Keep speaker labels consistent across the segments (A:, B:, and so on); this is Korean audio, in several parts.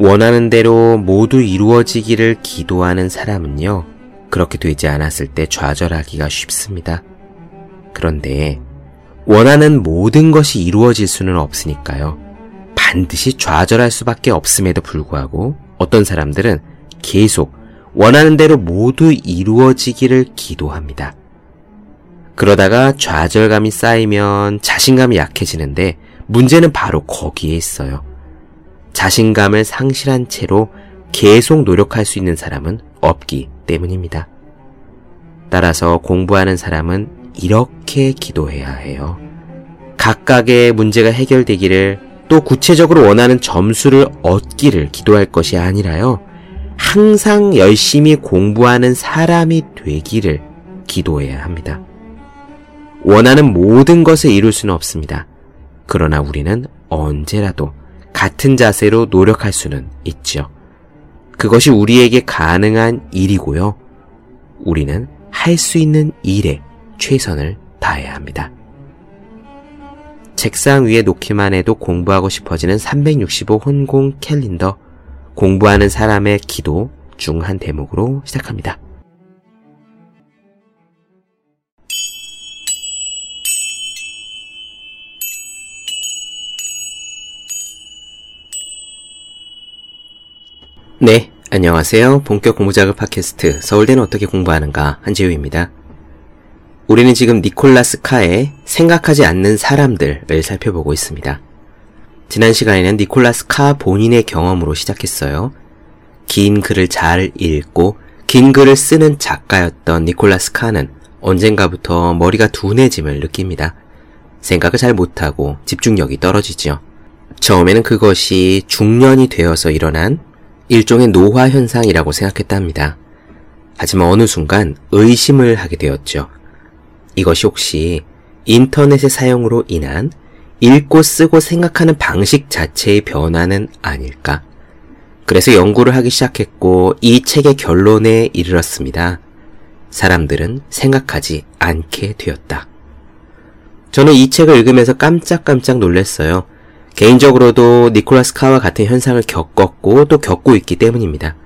A: 원하는 대로 모두 이루어지기를 기도하는 사람은요, 그렇게 되지 않았을 때 좌절하기가 쉽습니다. 그런데 원하는 모든 것이 이루어질 수는 없으니까요. 반드시 좌절할 수밖에 없음에도 불구하고 어떤 사람들은 계속 원하는 대로 모두 이루어지기를 기도합니다. 그러다가 좌절감이 쌓이면 자신감이 약해지는데 문제는 바로 거기에 있어요. 자신감을 상실한 채로 계속 노력할 수 있는 사람은 없기 때문입니다. 따라서 공부하는 사람은 이렇게 기도해야 해요. 각각의 문제가 해결되기를 또 구체적으로 원하는 점수를 얻기를 기도할 것이 아니라요. 항상 열심히 공부하는 사람이 되기를 기도해야 합니다. 원하는 모든 것을 이룰 수는 없습니다. 그러나 우리는 언제라도 같은 자세로 노력할 수는 있죠. 그것이 우리에게 가능한 일이고요. 우리는 할 수 있는 일에 최선을 다해야 합니다. 책상 위에 놓기만 해도 공부하고 싶어지는 365 혼공 캘린더 공부하는 사람의 기도 중 한 대목으로 시작합니다. 네, 안녕하세요. 본격 공부작업 팟캐스트 서울대는 어떻게 공부하는가 한재우입니다. 우리는 지금 니콜라스 카의 생각하지 않는 사람들을 살펴보고 있습니다. 지난 시간에는 니콜라스 카 본인의 경험으로 시작했어요. 긴 글을 잘 읽고 긴 글을 쓰는 작가였던 니콜라스 카는 언젠가부터 머리가 둔해짐을 느낍니다. 생각을 잘 못하고 집중력이 떨어지죠. 처음에는 그것이 중년이 되어서 일어난 일종의 노화 현상이라고 생각했답니다. 하지만 어느 순간 의심을 하게 되었죠. 이것이 혹시 인터넷의 사용으로 인한 읽고 쓰고 생각하는 방식 자체의 변화는 아닐까? 그래서 연구를 하기 시작했고 이 책의 결론에 이르렀습니다. 사람들은 생각하지 않게 되었다. 저는 이 책을 읽으면서 깜짝깜짝 놀랐어요. 개인적으로도 니콜라스 카와 같은 현상을 겪었고 또 겪고 있기 때문입니다.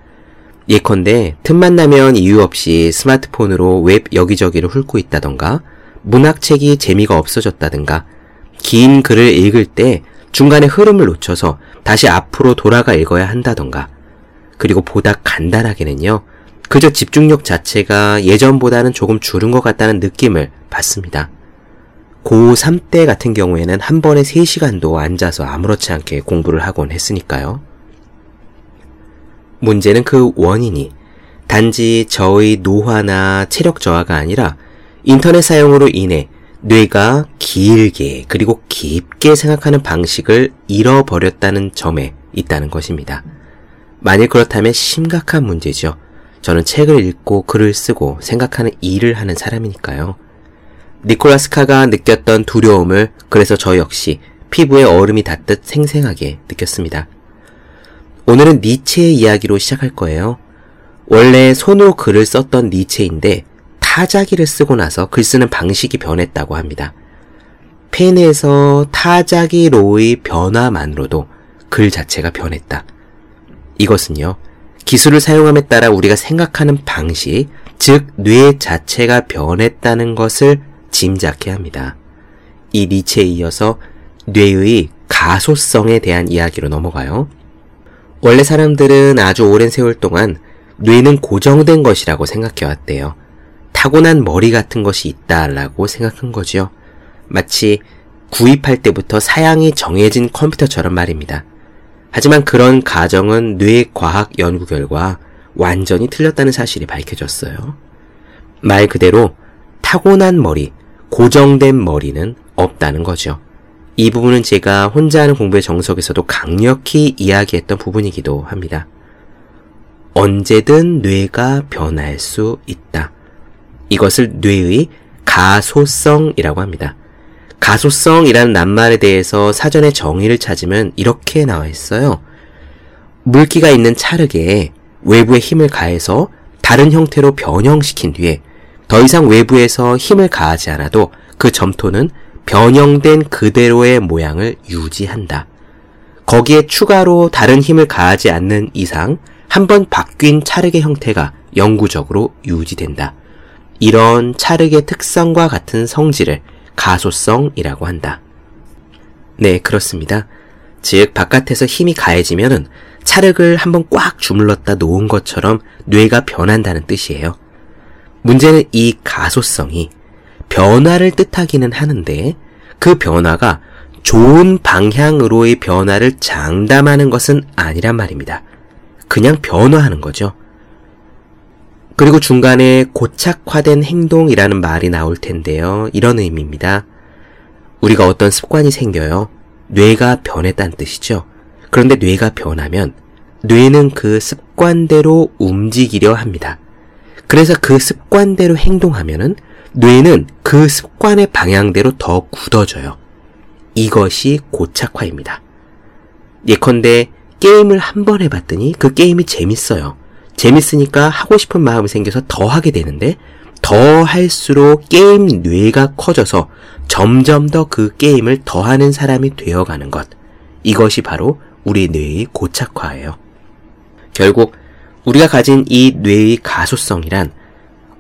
A: 예컨대 틈만 나면 이유 없이 스마트폰으로 웹 여기저기를 훑고 있다던가 문학책이 재미가 없어졌다든가 긴 글을 읽을 때 중간에 흐름을 놓쳐서 다시 앞으로 돌아가 읽어야 한다던가 그리고 보다 간단하게는요 그저 집중력 자체가 예전보다는 조금 줄은 것 같다는 느낌을 받습니다. 고3 때 같은 경우에는 한 번에 3시간도 앉아서 아무렇지 않게 공부를 하곤 했으니까요. 문제는 그 원인이 단지 저의 노화나 체력 저하가 아니라 인터넷 사용으로 인해 뇌가 길게 그리고 깊게 생각하는 방식을 잃어버렸다는 점에 있다는 것입니다. 만일 그렇다면 심각한 문제죠. 저는 책을 읽고 글을 쓰고 생각하는 일을 하는 사람이니까요. 니콜라스 카가 느꼈던 두려움을 그래서 저 역시 피부에 얼음이 닿듯 생생하게 느꼈습니다. 오늘은 니체의 이야기로 시작할 거예요. 원래 손으로 글을 썼던 니체인데 타자기를 쓰고 나서 글 쓰는 방식이 변했다고 합니다. 펜에서 타자기로의 변화만으로도 글 자체가 변했다. 이것은요, 기술을 사용함에 따라 우리가 생각하는 방식, 즉, 뇌 자체가 변했다는 것을 짐작해야 합니다. 이 니체에 이어서 뇌의 가소성에 대한 이야기로 넘어가요. 원래 사람들은 아주 오랜 세월 동안 뇌는 고정된 것이라고 생각해왔대요. 타고난 머리 같은 것이 있다라고 생각한 거죠. 마치 구입할 때부터 사양이 정해진 컴퓨터처럼 말입니다. 하지만 그런 가정은 뇌 과학 연구 결과 완전히 틀렸다는 사실이 밝혀졌어요. 말 그대로 타고난 머리, 고정된 머리는 없다는 거죠. 이 부분은 제가 혼자 하는 공부의 정석에서도 강력히 이야기했던 부분이기도 합니다. 언제든 뇌가 변할 수 있다. 이것을 뇌의 가소성이라고 합니다. 가소성이라는 낱말에 대해서 사전에 정의를 찾으면 이렇게 나와 있어요. 물기가 있는 찰흙에 외부에 힘을 가해서 다른 형태로 변형시킨 뒤에 더 이상 외부에서 힘을 가하지 않아도 그 점토는 변형된 그대로의 모양을 유지한다. 거기에 추가로 다른 힘을 가하지 않는 이상 한 번 바뀐 찰흙의 형태가 영구적으로 유지된다. 이런 찰흙의 특성과 같은 성질을 가소성이라고 한다. 네, 그렇습니다. 즉, 바깥에서 힘이 가해지면은 찰흙을 한번 꽉 주물렀다 놓은 것처럼 뇌가 변한다는 뜻이에요. 문제는 이 가소성이 변화를 뜻하기는 하는데 그 변화가 좋은 방향으로의 변화를 장담하는 것은 아니란 말입니다. 그냥 변화하는 거죠. 그리고 중간에 고착화된 행동이라는 말이 나올 텐데요. 이런 의미입니다. 우리가 어떤 습관이 생겨요. 뇌가 변했다는 뜻이죠. 그런데 뇌가 변하면 뇌는 그 습관대로 움직이려 합니다. 그래서 그 습관대로 행동하면은 뇌는 그 습관의 방향대로 더 굳어져요. 이것이 고착화입니다. 예컨대 게임을 한 번 해봤더니 그 게임이 재밌어요. 재밌으니까 하고 싶은 마음이 생겨서 더 하게 되는데 더 할수록 게임 뇌가 커져서 점점 더 그 게임을 더 하는 사람이 되어가는 것. 이것이 바로 우리 뇌의 고착화예요. 결국 우리가 가진 이 뇌의 가소성이란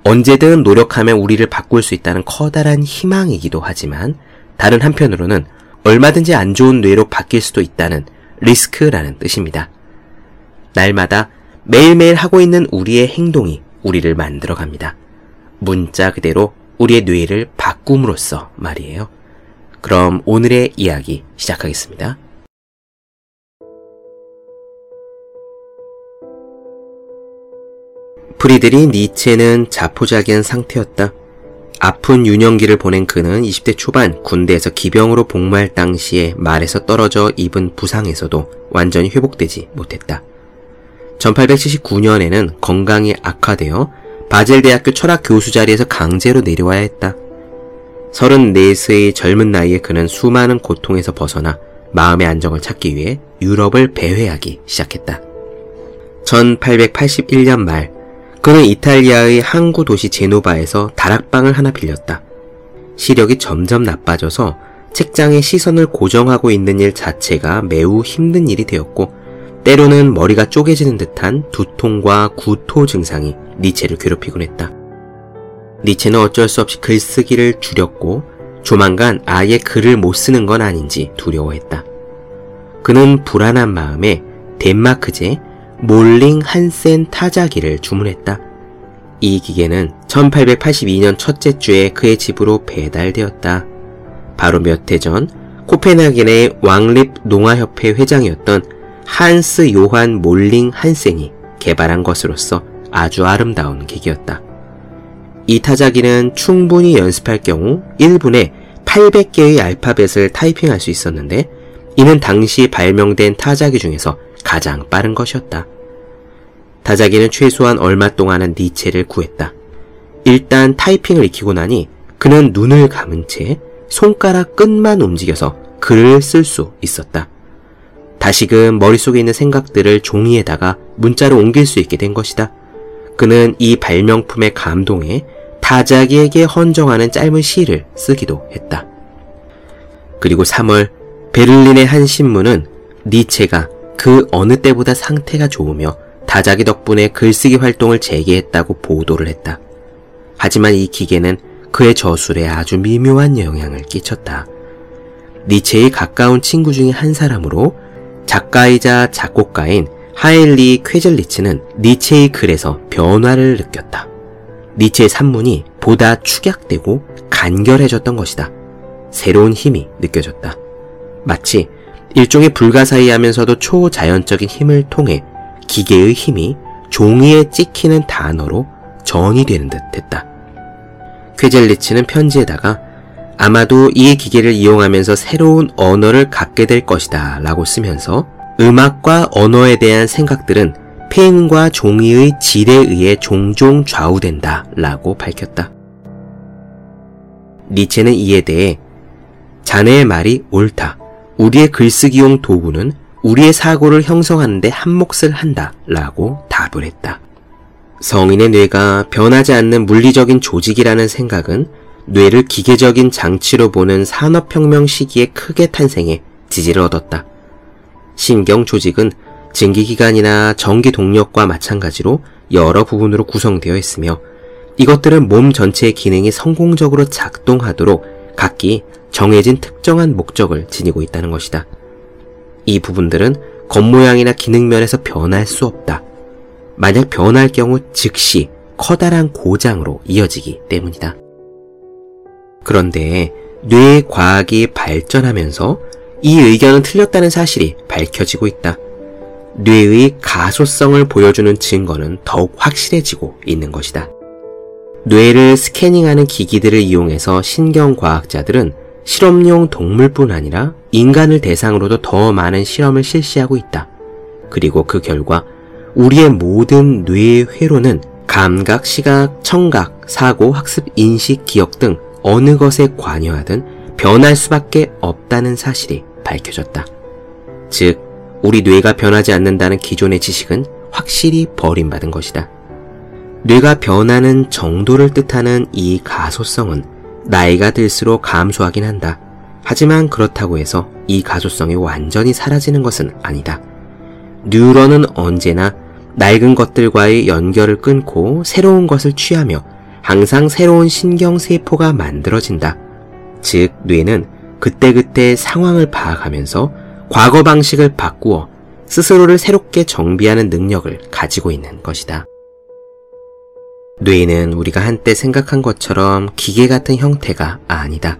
A: 언제든 노력하면 우리를 바꿀 수 있다는 커다란 희망이기도 하지만 다른 한편으로는 얼마든지 안 좋은 뇌로 바뀔 수도 있다는 리스크라는 뜻입니다. 날마다 매일매일 하고 있는 우리의 행동이 우리를 만들어 갑니다. 문자 그대로 우리의 뇌를 바꿈으로써 말이에요. 그럼 오늘의 이야기 시작하겠습니다. 프리드리 니체는 자포자기한 상태였다. 아픈 유년기를 보낸 그는 20대 초반 군대에서 기병으로 복무할 당시에 말에서 떨어져 입은 부상에서도 완전히 회복되지 못했다. 1879년에는 건강이 악화되어 바젤대학교 철학 교수 자리에서 강제로 내려와야 했다. 34세의 젊은 나이에 그는 수많은 고통에서 벗어나 마음의 안정을 찾기 위해 유럽을 배회하기 시작했다. 1881년 말 그는 이탈리아의 항구 도시 제노바에서 다락방을 하나 빌렸다. 시력이 점점 나빠져서 책장에 시선을 고정하고 있는 일 자체가 매우 힘든 일이 되었고, 때로는 머리가 쪼개지는 듯한 두통과 구토 증상이 니체를 괴롭히곤 했다. 니체는 어쩔 수 없이 글쓰기를 줄였고, 조만간 아예 글을 못 쓰는 건 아닌지 두려워했다. 그는 불안한 마음에 덴마크제 몰링 한센 타자기를 주문했다. 이 기계는 1882년 첫째 주에 그의 집으로 배달되었다. 바로 몇 해 전 코펜하겐의 왕립 농화협회 회장이었던 한스 요한 몰링 한센이 개발한 것으로서 아주 아름다운 기계였다. 이 타자기는 충분히 연습할 경우 1분에 800개의 알파벳을 타이핑할 수 있었는데 이는 당시 발명된 타자기 중에서 가장 빠른 것이었다. 다자기는 최소한 얼마 동안은 니체를 구했다. 일단 타이핑을 익히고 나니 그는 눈을 감은 채 손가락 끝만 움직여서 글을 쓸 수 있었다. 다시금 머릿속에 있는 생각들을 종이에다가 문자로 옮길 수 있게 된 것이다. 그는 이 발명품의 감동에 다자기에게 헌정하는 짧은 시를 쓰기도 했다. 그리고 3월 베를린의 한 신문은 니체가 그 어느 때보다 상태가 좋으며 다자기 덕분에 글쓰기 활동을 재개했다고 보도를 했다. 하지만 이 기계는 그의 저술에 아주 미묘한 영향을 끼쳤다. 니체의 가까운 친구 중의 한 사람으로 작가이자 작곡가인 하일리 쾌젤리츠는 니체의 글에서 변화를 느꼈다. 니체의 산문이 보다 축약되고 간결해졌던 것이다. 새로운 힘이 느껴졌다. 마치 일종의 불가사의하면서도 초자연적인 힘을 통해 기계의 힘이 종이에 찍히는 단어로 정의되는 듯 했다. 쾌젤리치는 편지에다가 아마도 이 기계를 이용하면서 새로운 언어를 갖게 될 것이다 라고 쓰면서 음악과 언어에 대한 생각들은 펜과 종이의 질에 의해 종종 좌우된다 라고 밝혔다. 니체는 이에 대해 자네의 말이 옳다. 우리의 글쓰기용 도구는 우리의 사고를 형성하는데 한 몫을 한다 라고 답을 했다. 성인의 뇌가 변하지 않는 물리적인 조직이라는 생각은 뇌를 기계적인 장치로 보는 산업혁명 시기에 크게 탄생해 지지를 얻었다. 신경 조직은 증기기관이나 전기 동력과 마찬가지로 여러 부분으로 구성되어 있으며 이것들은 몸 전체의 기능이 성공적으로 작동하도록 각기 정해진 특정한 목적을 지니고 있다는 것이다. 이 부분들은 겉모양이나 기능면에서 변할 수 없다. 만약 변할 경우 즉시 커다란 고장으로 이어지기 때문이다. 그런데 뇌 과학이 발전하면서 이 의견은 틀렸다는 사실이 밝혀지고 있다. 뇌의 가소성을 보여주는 증거는 더욱 확실해지고 있는 것이다. 뇌를 스캐닝하는 기기들을 이용해서 신경과학자들은 실험용 동물뿐 아니라 인간을 대상으로도 더 많은 실험을 실시하고 있다. 그리고 그 결과 우리의 모든 뇌의 회로는 감각, 시각, 청각, 사고, 학습, 인식, 기억 등 어느 것에 관여하든 변할 수밖에 없다는 사실이 밝혀졌다. 즉, 우리 뇌가 변하지 않는다는 기존의 지식은 확실히 버림받은 것이다. 뇌가 변하는 정도를 뜻하는 이 가소성은 나이가 들수록 감소하긴 한다. 하지만 그렇다고 해서 이 가소성이 완전히 사라지는 것은 아니다. 뉴런은 언제나 낡은 것들과의 연결을 끊고 새로운 것을 취하며 항상 새로운 신경세포가 만들어진다. 즉, 뇌는 그때그때 상황을 파악하면서 과거 방식을 바꾸어 스스로를 새롭게 정비하는 능력을 가지고 있는 것이다. 뇌는 우리가 한때 생각한 것처럼 기계 같은 형태가 아니다.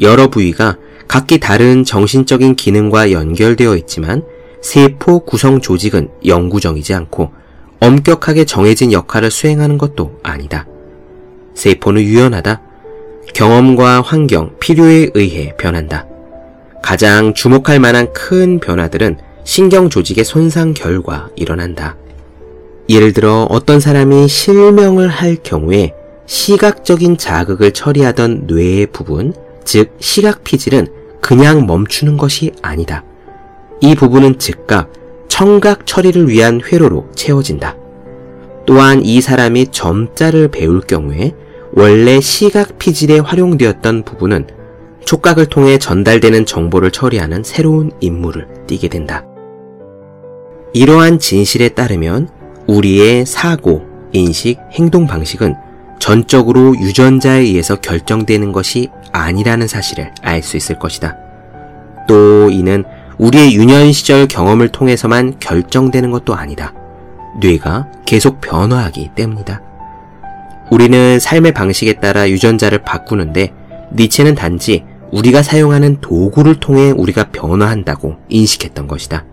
A: 여러 부위가 각기 다른 정신적인 기능과 연결되어 있지만 세포 구성 조직은 영구정이지 않고 엄격하게 정해진 역할을 수행하는 것도 아니다. 세포는 유연하다. 경험과 환경, 필요에 의해 변한다. 가장 주목할 만한 큰 변화들은 신경 조직의 손상 결과 일어난다. 예를 들어 어떤 사람이 실명을 할 경우에 시각적인 자극을 처리하던 뇌의 부분, 즉 시각 피질은 그냥 멈추는 것이 아니다. 이 부분은 즉각 청각 처리를 위한 회로로 채워진다. 또한 이 사람이 점자를 배울 경우에 원래 시각 피질에 활용되었던 부분은 촉각을 통해 전달되는 정보를 처리하는 새로운 임무를 띠게 된다. 이러한 진실에 따르면 우리의 사고, 인식, 행동 방식은 전적으로 유전자에 의해서 결정되는 것이 아니라는 사실을 알 수 있을 것이다. 또 이는 우리의 유년 시절 경험을 통해서만 결정되는 것도 아니다. 뇌가 계속 변화하기 때문이다. 우리는 삶의 방식에 따라 유전자를 바꾸는데 니체는 단지 우리가 사용하는 도구를 통해 우리가 변화한다고 인식했던 것이다.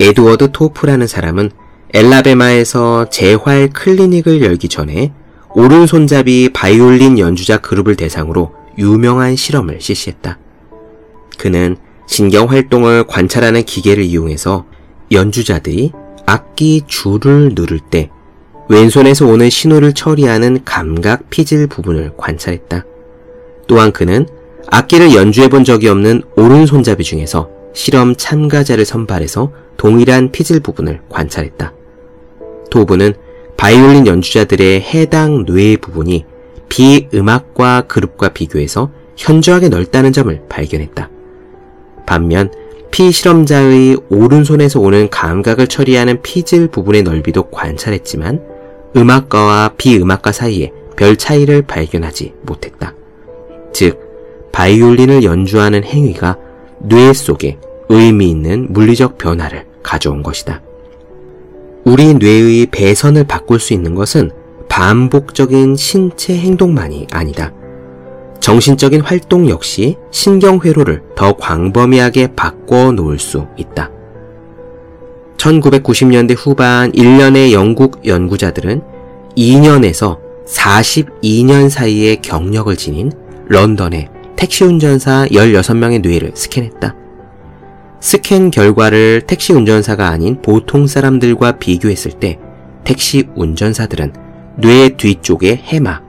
A: 에드워드 토프라는 사람은 엘라베마에서 재활 클리닉을 열기 전에 오른손잡이 바이올린 연주자 그룹을 대상으로 유명한 실험을 실시했다. 그는 신경 활동을 관찰하는 기계를 이용해서 연주자들이 악기 줄을 누를 때 왼손에서 오는 신호를 처리하는 감각 피질 부분을 관찰했다. 또한 그는 악기를 연주해 본 적이 없는 오른손잡이 중에서 실험 참가자를 선발해서 동일한 피질 부분을 관찰했다. 도브는 바이올린 연주자들의 해당 뇌의 부분이 비음악과 그룹과 비교해서 현저하게 넓다는 점을 발견했다. 반면 피실험자의 오른손에서 오는 감각을 처리하는 피질 부분의 넓이도 관찰했지만 음악가와 비음악가 사이에 별 차이를 발견하지 못했다. 즉, 바이올린을 연주하는 행위가 뇌 속에 의미 있는 물리적 변화를 가져온 것이다. 우리 뇌의 배선을 바꿀 수 있는 것은 반복적인 신체 행동만이 아니다. 정신적인 활동 역시 신경회로를 더 광범위하게 바꿔 놓을 수 있다. 1990년대 후반 1년의 영국 연구자들은 2년에서 42년 사이의 경력을 지닌 런던의 택시 운전사 16명의 뇌를 스캔했다. 스캔 결과를 택시 운전사가 아닌 보통 사람들과 비교했을 때 택시 운전사들은 뇌 뒤쪽의 해마,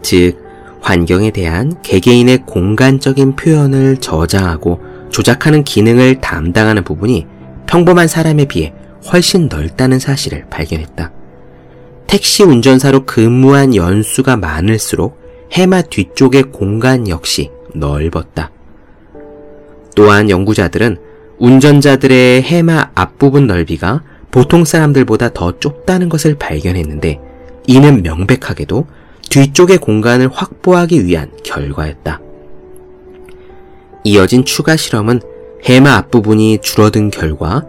A: 즉 환경에 대한 개개인의 공간적인 표현을 저장하고 조작하는 기능을 담당하는 부분이 평범한 사람에 비해 훨씬 넓다는 사실을 발견했다. 택시 운전사로 근무한 연수가 많을수록 해마 뒤쪽의 공간 역시 넓었다. 또한 연구자들은 운전자들의 해마 앞부분 넓이가 보통 사람들보다 더 좁다는 것을 발견했는데 이는 명백하게도 뒤쪽의 공간을 확보하기 위한 결과였다. 이어진 추가 실험은 해마 앞부분이 줄어든 결과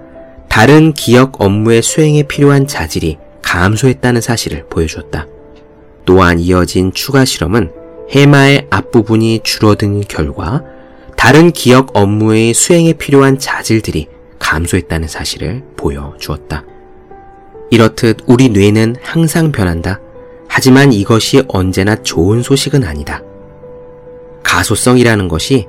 A: 다른 기억 업무의 수행에 필요한 자질이 감소했다는 사실을 보여주었다. 또한 이어진 추가 실험은 해마의 앞부분이 줄어든 결과 다른 기억 업무의 수행에 필요한 자질들이 감소했다는 사실을 보여주었다. 이렇듯 우리 뇌는 항상 변한다. 하지만 이것이 언제나 좋은 소식은 아니다. 가소성이라는 것이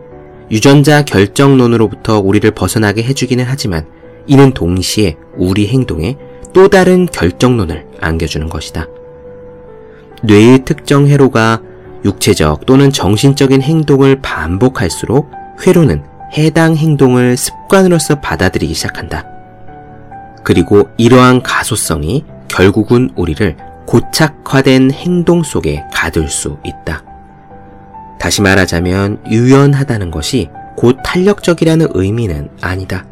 A: 유전자 결정론으로부터 우리를 벗어나게 해주기는 하지만 이는 동시에 우리 행동에 또 다른 결정론을 안겨주는 것이다. 뇌의 특정 회로가 육체적 또는 정신적인 행동을 반복할수록 회로는 해당 행동을 습관으로서 받아들이기 시작한다. 그리고 이러한 가소성이 결국은 우리를 고착화된 행동 속에 가둘 수 있다. 다시 말하자면 유연하다는 것이 곧 탄력적이라는 의미는 아니다.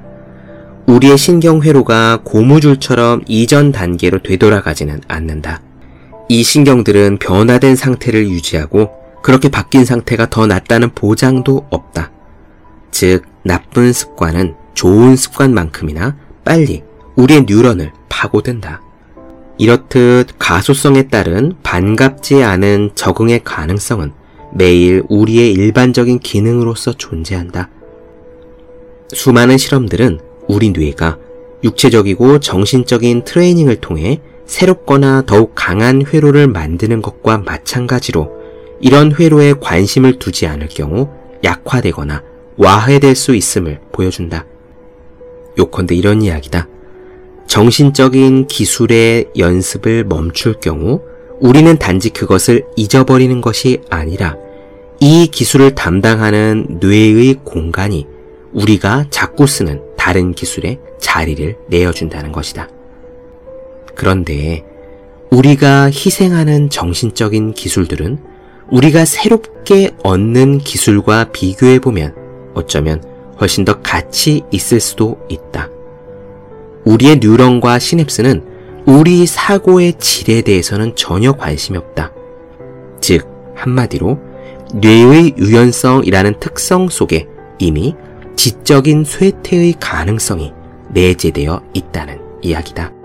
A: 우리의 신경회로가 고무줄처럼 이전 단계로 되돌아가지는 않는다. 이 신경들은 변화된 상태를 유지하고 그렇게 바뀐 상태가 더 낫다는 보장도 없다. 즉, 나쁜 습관은 좋은 습관만큼이나 빨리 우리의 뉴런을 파고든다. 이렇듯 가소성에 따른 반갑지 않은 적응의 가능성은 매일 우리의 일반적인 기능으로서 존재한다. 수많은 실험들은 우리 뇌가 육체적이고 정신적인 트레이닝을 통해 새롭거나 더욱 강한 회로를 만드는 것과 마찬가지로 이런 회로에 관심을 두지 않을 경우 약화되거나 와해될 수 있음을 보여준다. 요컨대 이런 이야기다. 정신적인 기술의 연습을 멈출 경우 우리는 단지 그것을 잊어버리는 것이 아니라 이 기술을 담당하는 뇌의 공간이 우리가 자꾸 쓰는 다른 기술에 자리를 내어준다는 것이다. 그런데 우리가 희생하는 정신적인 기술들은 우리가 새롭게 얻는 기술과 비교해보면 어쩌면 훨씬 더 가치 있을 수도 있다. 우리의 뉴런과 시냅스는 우리 사고의 질에 대해서는 전혀 관심이 없다. 즉, 한마디로 뇌의 유연성이라는 특성 속에 이미 지적인 쇠퇴의 가능성이 내재되어 있다는 이야기다.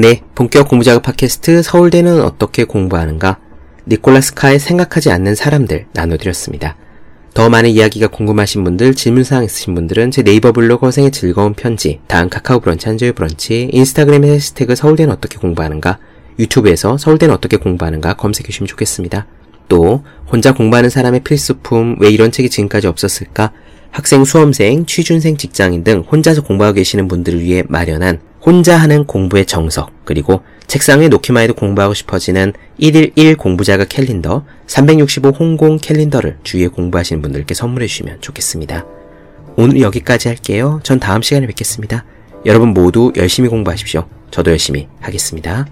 A: 네, 본격 공부작업 팟캐스트 서울대는 어떻게 공부하는가? 니콜라스 카의 생각하지 않는 사람들 나눠드렸습니다. 더 많은 이야기가 궁금하신 분들, 질문사항 있으신 분들은 제 네이버 블로그 허생의 즐거운 편지, 다음 카카오 브런치, 한주의 브런치, 인스타그램의 해시태그 서울대는 어떻게 공부하는가, 유튜브에서 서울대는 어떻게 공부하는가 검색해 주시면 좋겠습니다. 또, 혼자 공부하는 사람의 필수품, 왜 이런 책이 지금까지 없었을까? 학생, 수험생, 취준생, 직장인 등 혼자서 공부하고 계시는 분들을 위해 마련한 혼자 하는 공부의 정석, 그리고 책상 에 놓기만 해도 공부하고 싶어지는 1일 1 공부자극 캘린더, 365 홍공 캘린더를 주위에 공부하시는 분들께 선물해 주시면 좋겠습니다. 오늘 여기까지 할게요. 전 다음 시간에 뵙겠습니다. 여러분 모두 열심히 공부하십시오. 저도 열심히 하겠습니다.